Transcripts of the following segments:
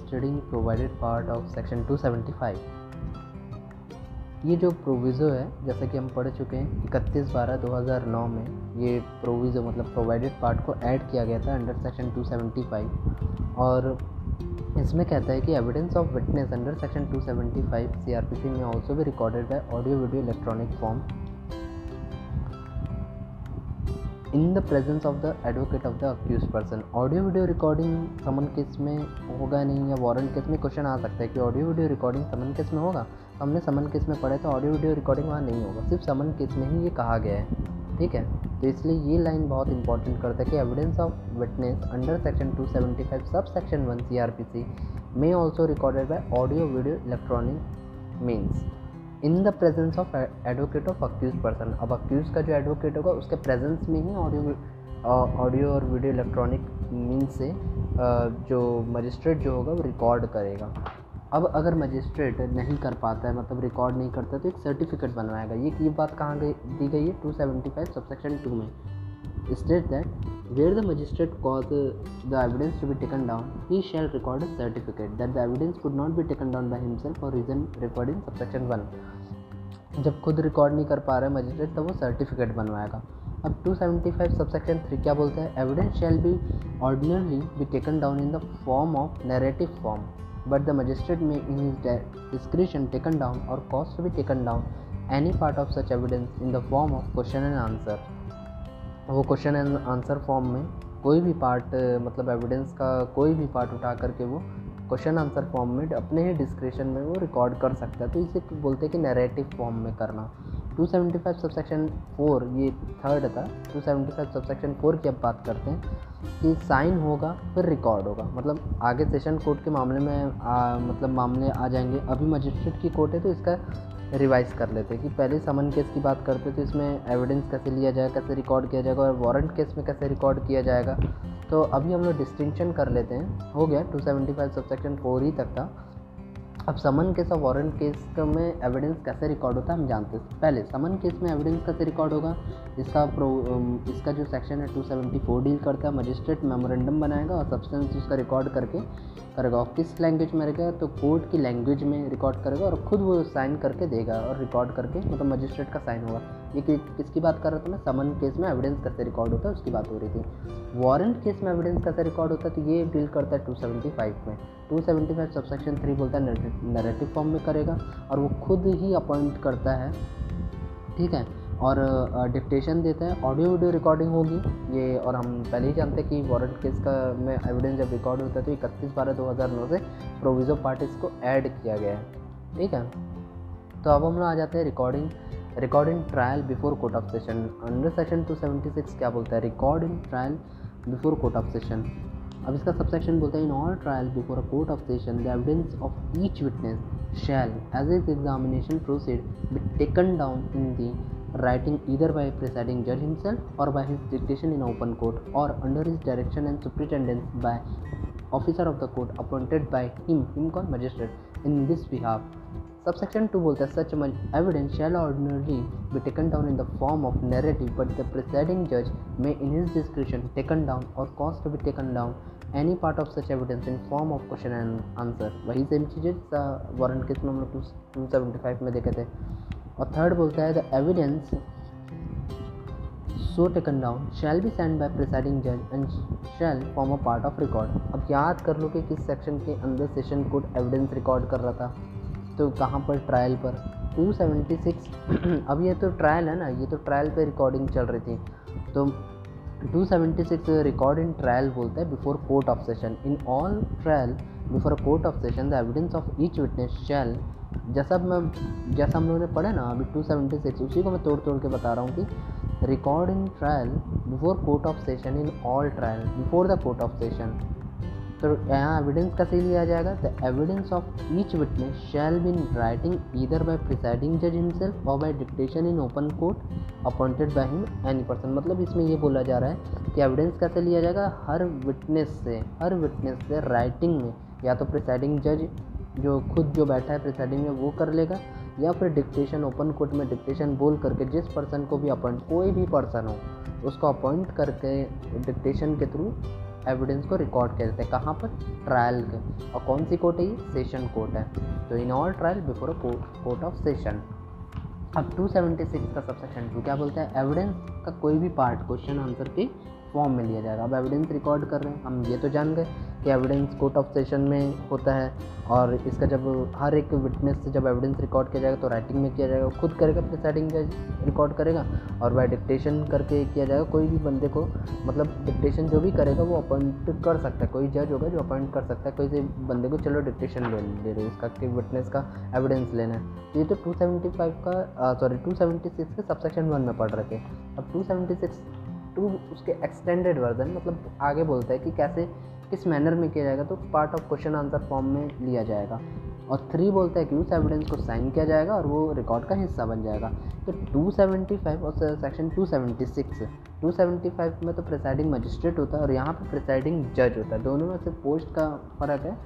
studying provided part of section 275 ये जो proviso है, जैसा कि हम पढ़ चुके हैं, इकतीस बारह 2009 में ये प्रोविज़ो मतलब प्रोवाइडेड पार्ट को ऐड किया गया था अंडर सेक्शन 275 और इसमें कहता है कि evidence of witness under section 275 CRPC में आल्सो भी recorded by audio video electronic form in the presence of the advocate of the accused person audio video recording summon case में होगा नहीं या वारंट केस में क्वेश्चन आ सकता है कि audio video recording summon case में होगा। हमने समन केस में पढ़े तो ऑडियो वीडियो रिकॉर्डिंग वहाँ नहीं होगा। सिर्फ़ समन केस में ही ये कहा गया है। ठीक है? तो इसलिए ये लाइन बहुत इंपॉर्टेंट करता है कि evidence of witness under section 275 sub section one C R P C may also recorded by audio video electronic means in the presence of advocate of accused person. अब अक्यूज का जो advocate होगा, उसके presence में ही audio audio और video electronic mean से जो मजिस्ट्रेट जो होगा वो रिकॉर्ड करेगा। अब अगर मजिस्ट्रेट नहीं कर पाता है मतलब रिकॉर्ड नहीं करता तो एक सर्टिफिकेट बनवाएगा। ये ये बात कहाँ गई, दी गई है? Two seventy five subsection two में। State that where the magistrate cause the evidence to be taken down he shall record a certificate that the evidence could not be taken down by himself और reason record in subsection one जब खुद record नहीं कर पा रहा magistrate तब वो certificate बनवाएगा। अब 275 सबसेक्शन थ्री क्या बोलता है? Evidence shall be ordinarily be taken down in the form of narrative form but the magistrate in his discretion taken down or cause to be taken down any part of such evidence in the form of question and answer. वो question and answer form में कोई भी part मतलब एविडेंस का कोई भी part उठा करके वो क्वेश्चन आंसर फॉर्म में अपने ही डिस्क्रिप्शन में वो रिकॉर्ड कर सकता है। तो इसे बोलते हैं कि नैरेटिव फॉर्म में करना। 275 सबसेक्शन फोर ये थर्ड था। 275 सबसेक्शन फोर की अब बात करते हैं कि साइन होगा फिर रिकॉर्ड होगा। मतलब आगे सेशन कोर्ट के मामले में आ, मतलब मामले आ जाएँगे। अभी मजिस्ट्रेट की कोर्ट है तो इसका रिवाइज कर लेते हैं कि पहले समन केस की बात करते तो इसमें एविडेंस कैसे लिया जाएगा, कैसे रिकॉर्ड किया जाएगा और वारंट केस में कैसे रिकॉर्ड किया जाएगा। तो अभी हम लोग डिस्टिंक्शन कर लेते हैं। हो गया 275 सबसेक्शन फोर ही तक था। अब समन केस और वारंट केस में एविडेंस कैसे रिकॉर्ड होता है, हम जानते हैं। पहले, समन केस में एविडेंस कैसे रिकॉर्ड होगा? इसका प्रो इसका जो सेक्शन है 274 डील करता है मजिस्ट्रेट मेमोरेंडम बनाएगा और सब्सटेंस उसका रिकॉर्ड करके करेगा। और किस लैंग्वेज में रहेगा तो कोर्ट की लैंग्वेज में रिकॉर्ड करेगा और खुद वो साइन करके देगा और रिकॉर्ड करके मतलब मजिस्ट्रेट का साइन होगा। ये कि, किसकी बात कर रहा था मैं? समन केस में एविडेंस कैसे रिकॉर्ड होता है उसकी बात हो रही थी। वारंट केस में एविडेंस कैसे रिकॉर्ड होता है तो ये डील करता है 275 में। 275 सबसेक्शन थ्री बोलता है नरेटिव फॉर्म में करेगा और वो खुद ही अपॉइंट करता है। ठीक है? और डिक्टेशन देता है ऑडियो वीडियो रिकॉर्डिंग होगी। ये और हम पहले ही जानते हैं कि वारंट केस का में एविडेंस जब रिकॉर्ड होता है तो इकतीस बारह दो हज़ार नौ से प्रोविज़ो पार्टिस को ऐड किया गया है। ठीक है? तो अब हम लोग आ जाते हैं recording recording trial before court of session under section two seventy six क्या बोलता है? Recording trial before court of session अब इसका सबसेक्शन बोलता है in all trial before a court of session the evidence of each witness shall as is examination proceed be taken down in the writing इधर by presiding जज himself और by his dictation in open court और under his direction and superintendence by officer of the court appointed by him him con magistrate in this behalf subsection 2 बोलता है such evidence shall ordinarily be taken down in the form of narrative but the presiding judge may in his discretion taken down or cause to be taken down any part of such evidence in form of question and answer वही same चीज़ें warrant case में हम लोग two seventy five में देखे थे और third बोलता है the evidence so taken down shall be send by presiding जज and shall form a part of record अब याद कर लो कि किस सेक्शन के अंदर सेशन कोर्ट एविडेंस रिकॉर्ड कर रहा था तो कहाँ पर ट्रायल पर? 276 अब ये तो ट्रायल है ना, ये तो ट्रायल पे रिकॉर्डिंग चल रही थी। तो 276 रिकॉर्ड इन ट्रायल बोलता है before court of session in all trial before court of session the evidence of each witness shall जैसा मैं, जैसा हम लोगों ने पढ़ा ना, अभी टू सेवेंटी सिक्स उसी को मैं तोड़ तोड़ के बता रहा हूँ कि record in trial before court of session in all trial before the court of session तो यहाँ एविडेंस कैसे लिया जाएगा। The evidence of each witness shall be in writing either by presiding जज हिमसेल्फ और by dictation in open court appointed by him any person मतलब इसमें ये बोला जा रहा है कि एविडेंस कैसे लिया जाएगा? हर विटनेस से, हर विटनेस से राइटिंग में, या तो प्रिसाइडिंग जज जो खुद जो बैठा है प्रिसाइडिंग में, वो कर लेगा, या फिर डिक्टेशन ओपन कोर्ट में डिक्टेशन बोल करके जिस पर्सन को भी अपॉइंट कोई भी पर्सन हो, उसको अपॉइंट करके डिक्टेशन के थ्रू एविडेंस को रिकॉर्ड करते हैं। कहाँ पर? ट्रायल के। और कौन सी कोर्ट है ये? सेशन कोर्ट है। तो in all trial before a court of session अब 276 का सबसेक्शन टू क्या बोलता है? एविडेंस का कोई भी पार्ट क्वेश्चन आंसर के फॉर्म में लिया जाएगा अब एविडेंस रिकॉर्ड कर रहे हैं। हम ये तो जान गए कि एविडेंस कोर्ट ऑफ़ सेशन में होता है और इसका जब हर एक विटनेस से जब एविडेंस रिकॉर्ड किया जाएगा तो राइटिंग में किया जाएगा। खुद करेगा प्रिसाइडिंग जज रिकॉर्ड करेगा और बाय डिक्टेशन करके किया जाएगा। कोई भी बंदे को मतलब डिक्टेशन जो भी करेगा वो अपॉइंट कर सकता है। कोई जज होगा जो अपॉइंट कर सकता है। कोई से बंदे को चलो डिक्टेशन ले ले रहे इसका कि विटनेस का एविडेंस लेना है। तो ये तो 275 का सॉरी 276 के सबसेक्शन वन में पढ़ रखे अब 276 टू उसके एक्सटेंडेड वर्जन मतलब आगे बोलता है कि कैसे, किस मैनर में किया जाएगा तो part of question answer form में लिया जाएगा। और थ्री बोलता है कि उस एविडेंस को साइन किया जाएगा और वो रिकॉर्ड का हिस्सा बन जाएगा। तो 275 और सेक्शन 276 275 में तो प्रिसाइडिंग मजिस्ट्रेट होता है और यहाँ पे प्रिसाइडिंग जज होता है। दोनों में से पोस्ट का फ़र्क है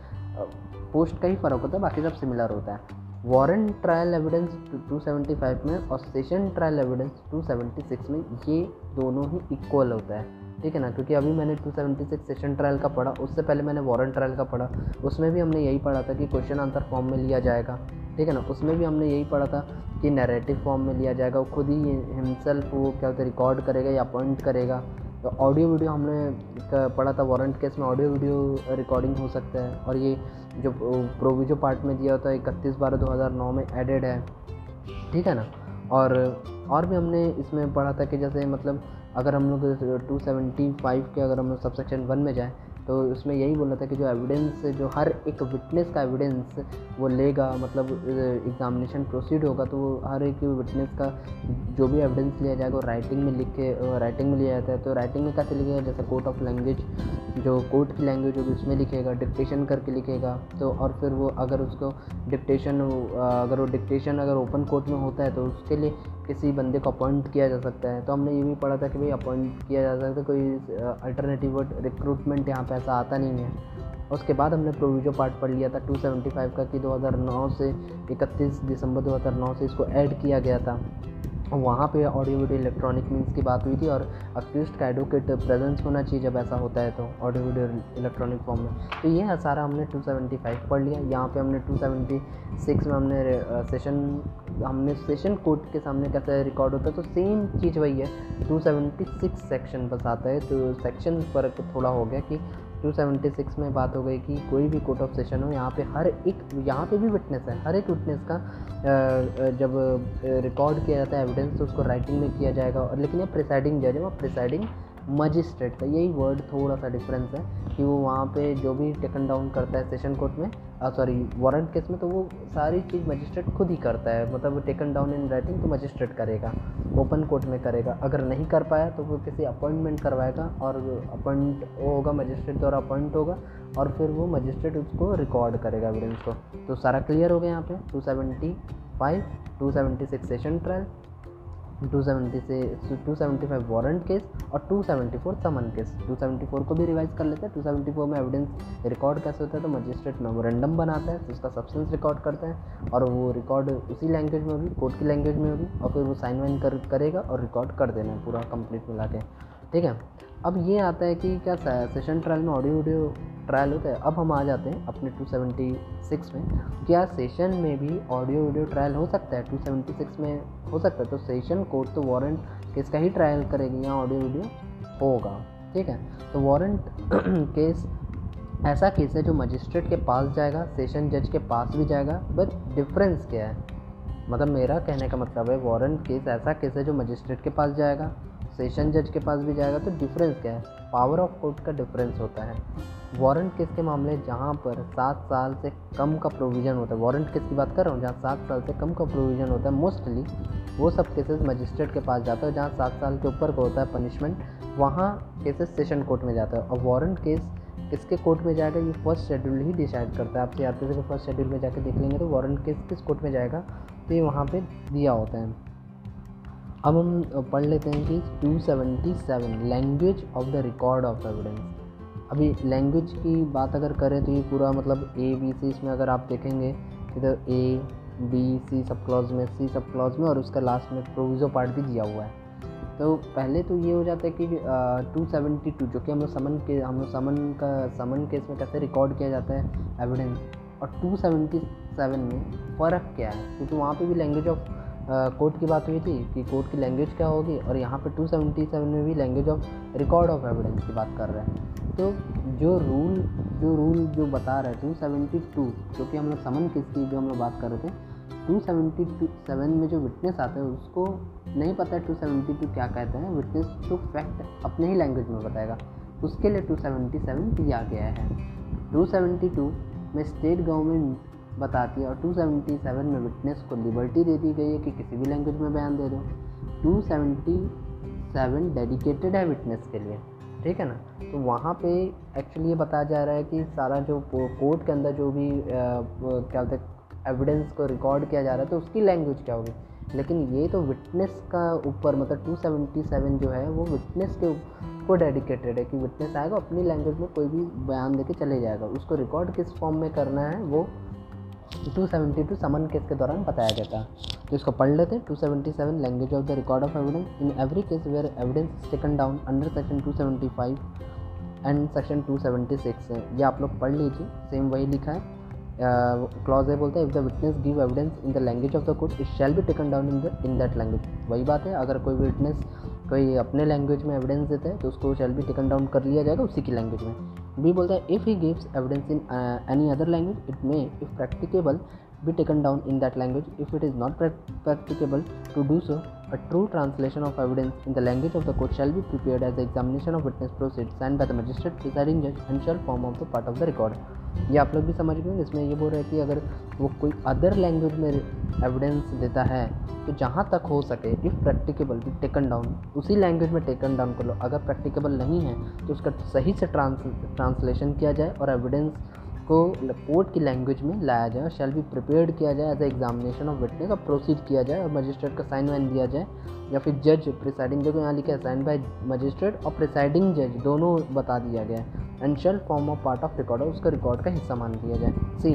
पोस्ट का ही फ़र्क होता है, बाकी सब सिमिलर होता है। वारंट ट्रायल एविडेंस 275 में और सेशन ट्रायल एविडेंस 276 में ये दोनों ही इक्वल होता है। ठीक है ना? क्योंकि अभी मैंने 276 सेशन ट्रायल का पढ़ा, उससे पहले मैंने वारंट ट्रायल का पढ़ा, उसमें भी हमने यही पढ़ा था कि क्वेश्चन आंसर फॉर्म में लिया जाएगा। ठीक है ना? उसमें भी हमने यही पढ़ा था कि नैरेटिव फॉर्म में लिया जाएगा, वो खुद ही हिमसेल्फ वो क्या होता है रिकॉर्ड करेगा या अपॉइंट करेगा। ऑडियो वीडियो हमने पढ़ा था वारंट केस में ऑडियो वीडियो रिकॉर्डिंग हो सकता है। और ये जो प्रोविजो पार्ट में दिया होता है इकतीस बारह दो हज़ार नौ में एडेड है। ठीक है ना? और और भी हमने इसमें पढ़ा था कि जैसे मतलब अगर हम लोग टू सेवेंटी फाइव के अगर हम लोग सबसेक्शन वन में जाएँ तो उसमें यही बोला था कि जो एविडेंस जो हर एक विटनेस का एविडेंस वो लेगा मतलब एग्जामिनेशन प्रोसीड होगा तो हर एक विटनेस का जो भी एविडेंस लिया जाएगा वो राइटिंग में लिख के राइटिंग में लिया जाता है। तो राइटिंग में कैसे लिखेगा? जैसे कोर्ट ऑफ़ लैंग्वेज जो कोर्ट की लैंग्वेज होगी उसमें लिखेगा डिक्टेशन करके लिखेगा। तो और फिर वो अगर उसको डिक्टेशन अगर वो डिक्टेशन अगर ओपन कोर्ट में होता है तो उसके लिए किसी बंदे को अपॉइंट किया जा सकता है। तो हमने ये भी पढ़ा था कि भाई अपॉइंट किया जा सकता है कोई अल्टरनेटिव रिक्रूटमेंट यहाँ पे ऐसा आता नहीं है। उसके बाद हमने प्रोविजो पार्ट पढ़ लिया था 275 का कि 2009 से 31 दिसंबर 2009 से इसको ऐड किया गया था। वहाँ पे ऑडियो वीडियो इलेक्ट्रॉनिक मीन्स की बात हुई थी और अक्यूज का एडवोकेट प्रेजेंस होना चाहिए जब ऐसा होता है तो ऑडियो वीडियो इलेक्ट्रॉनिक फॉर्म में। तो ये है सारा हमने 275 पढ़ लिया। यहाँ पे हमने 276 में हमने सेशन हमने सेशन कोर्ट के सामने कैसे रिकॉर्ड होता है तो सेम चीज़ वही है। 276 सेक्शन बस आता है। तो सेक्शन पर थोड़ा हो गया कि 276 में बात हो गई कि कोई भी कोर्ट ऑफ़ सेशन हो, यहाँ पे हर एक, यहाँ पे भी विटनेस है। हर एक विटनेस का जब रिकॉर्ड किया जाता है एविडेंस तो उसको राइटिंग में किया जाएगा। और लेकिन ये प्रिसाइडिंग जज है, वो प्रिसाइडिंग मजिस्ट्रेट का यही वर्ड थोड़ा सा डिफरेंस है कि वो वहाँ पे जो भी टेकन डाउन करता है सेशन कोर्ट में सॉरी वारंट केस में तो वो सारी चीज़ मजिस्ट्रेट खुद ही करता है। मतलब टेकन डाउन इन राइटिंग तो मजिस्ट्रेट करेगा ओपन कोर्ट में करेगा। अगर नहीं कर पाया तो वो किसी अपॉइंटमेंट करवाएगा और अपॉइंट वो होगा मजिस्ट्रेट द्वारा अपॉइंट होगा और फिर वो मजिस्ट्रेट उसको रिकॉर्ड करेगा एविडेंस को। तो सारा क्लियर हो गया यहाँ पे। Two seventy five two seventy six session trial two seventy से, two seventy five warrant case और two seventy four summon case two seventy four को भी रिवाइज कर लेते हैं। टू सेवेंटी फोर में एविडेंस रिकॉर्ड कैसे होता है तो मजिस्ट्रेट मेमोरेंडम बनाते हैं तो उसका सब्सटेंस रिकॉर्ड करते हैं और वो रिकॉर्ड उसी लैंग्वेज में होगी कोर्ट की लैंग्वेज में होगी और फिर वो साइन वाइन कर, करेगा और रिकॉर्ड कर देना है पूरा कंप्लीट मिला के। ठीक है? अब ये आता है कि क्या सेशन ट्रायल में ऑडियो वीडियो ट्रायल होता है? अब हम आ जाते हैं अपने 276 में। क्या सेशन में भी ऑडियो वीडियो ट्रायल हो सकता है? 276 में हो सकता है? तो सेशन कोर्ट तो वारंट किसका ही ट्रायल करेगी यहाँ ऑडियो वीडियो होगा। ठीक है? तो वारंट केस ऐसा केस है जो मजिस्ट्रेट के पास जाएगा सेशन जज के पास भी जाएगा बट डिफरेंस क्या है? मतलब मेरा कहने का मतलब है वारंट केस ऐसा केस है जो मजिस्ट्रेट के पास जाएगा सेशन जज के पास भी जाएगा तो डिफरेंस क्या है? पावर ऑफ़ कोर्ट का डिफरेंस होता है। वारंट केस के मामले जहाँ पर सात साल से कम का प्रोविज़न होता है। वारंट केस की बात कर रहा हूँ? जहाँ सात साल से कम का प्रोविज़न होता है मोस्टली वो सब केसेस मजिस्ट्रेट के पास जाता है जहाँ सात साल के ऊपर का होता है पनिशमेंट वहाँ केसेस सेशन कोर्ट में जाता है। और वारंट केस किसके कोर्ट में जाएगा? ये फ़र्स्ट शेड्यूल ही डिसाइड करता है। आपसे आते थे फ़र्स्ट शेड्यूल में जाकर देख लेंगे तो वारंट केस किस कोर्ट में जाएगा? तो ये वहाँ पे दिया होता है। अब हम पढ़ लेते हैं कि 277 language of the record of evidence अभी लैंग्वेज की बात अगर करें तो ये पूरा मतलब ए बी सी इसमें अगर आप देखेंगे इधर A B C sub clause में सी सब क्लॉज में और उसका लास्ट में प्रोविज़ो पार्ट भी दिया हुआ है। तो पहले तो ये हो जाता है कि टू सेवेंटी टू जो कि हम लोग समन के, हम लोग समन का समन केस में कैसे रिकॉर्ड किया जाता है एविडेंस और टू सेवेंटी सेवन में फ़र्क क्या है? क्योंकि तो वहाँ पे भी लैंग्वेज ऑफ़ कोर्ट की बात हुई थी कि कोर्ट की लैंग्वेज क्या होगी और यहाँ पे 277 में भी language of record of evidence की बात कर रहे हैं। तो जो रूल जो रूल जो बता रहे हैं 272 जो कि हम लोग समन किसकी, जो हम लोग बात कर रहे थे टू सेवेंटी टू सेवन में जो विटनेस आते हैं, उसको नहीं पता है टू सेवेंटी टू क्या कहते हैं। विटनेस तो फैक्ट अपने ही लैंग्वेज में बताएगा। उसके लिए टू सेवेंटी सेवन दिया गया है। टू सेवेंटी टू में स्टेट गवर्नमेंट बताती है और टू सेवेंटी सेवन में विटनेस को लिबर्टी दे दी गई है कि किसी भी लैंग्वेज में बयान दे दो। टू सेवेंटी सेवन डेडिकेटेड है विटनेस के लिए। ठीक है ना? तो वहाँ पे एक्चुअली ये बताया जा रहा है कि सारा जो कोर्ट के अंदर जो भी क्या बोलते हैं एविडेंस को रिकॉर्ड किया जा रहा है तो उसकी लैंग्वेज क्या होगी? लेकिन ये तो विटनेस का ऊपर मतलब 277 जो है, वो विटनेस के को डेडिकेटेड है कि विटनेस आएगा, अपनी लैंग्वेज में कोई भी बयान देके चले जाएगा। उसको रिकॉर्ड किस फॉर्म में करना है, वो 272 समन केस के दौरान बताया गया था। तो इसको पढ़ लेते हैं 277 language of the record of evidence in every case where evidence taken down under section 275 and section 276 ये आप लोग पढ़ लीजिए सेम वही लिखा है। क्लॉज है, बोलते हैं if the witness give evidence in the language of the court it shall be taken down in the in that language वही बात है, अगर कोई विटनेस कोई अपने लैंग्वेज में एविडेंस देता है तो उसको शैल बी टेकन डाउन कर लिया जाएगा उसी की लैंग्वेज में। बी बोलता है if he gives evidence in any other language it may if practicable be taken down in that language if it is not practicable to do so a true translation of evidence in the language of the court shall be prepared as the examination of witness proceeds signed by the magistrate presiding judge and shall form of the part of the record ये आप लोग भी समझ गए इसमें ये बोल रहे हैं कि अगर वो कोई अदर लैंग्वेज में एविडेंस देता है तो जहाँ तक हो सके if practicable be taken down उसी लैंग्वेज में टेकन डाउन कर लो अगर प्रैक्टिकेबल नहीं है तो उसका सही से ट्रांस ट्रांसलेशन किया जाए और एविडेंस को कोर्ट की लैंग्वेज में लाया जाए और शैल बी प्रिपेयर्ड किया जाए as a examination of witness और प्रोसीड किया जाए और मजिस्ट्रेट का साइन वाइन दिया जाए या फिर जज प्रिसाइडिंग देखो यहाँ लिखा है साइन बाय मजिस्ट्रेट और प्रिसाइडिंग जज दोनों बता दिया गया है and shall form of part of record उसका रिकॉर्ड का हिस्सा मान दिया जाए। सी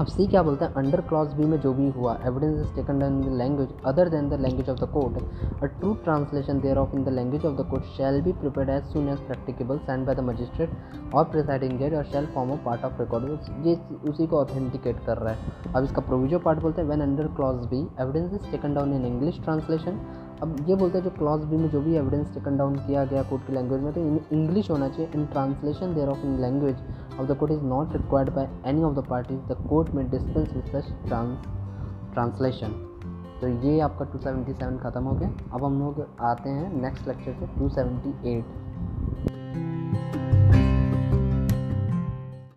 अब सी क्या बोलते हैं? अंडर क्लॉज बी में जो भी हुआ evidence is taken in the language other than the language of the court a true translation thereof in the language of the court shall be prepared as soon as practicable send by the magistrate और presiding जज और shall form a part of record ये उसी को authenticate कर रहा है। अब इसका प्रोविजो पार्ट बोलते हैं when under clause B evidence is taken down in English translation अब ये बोलते हैं, जो क्लॉज बी में जो भी एविडेंस टेकन डाउन किया गया कोर्ट की लैंग्वेज में तो इंग्लिश होना चाहिए in translation thereof in language of court is not required by any of the parties the court may dispense with such trans, translation तो ये आपका 277 ख़त्म हो गया अब हम लोग आते हैं नेक्स्ट लेक्चर से 278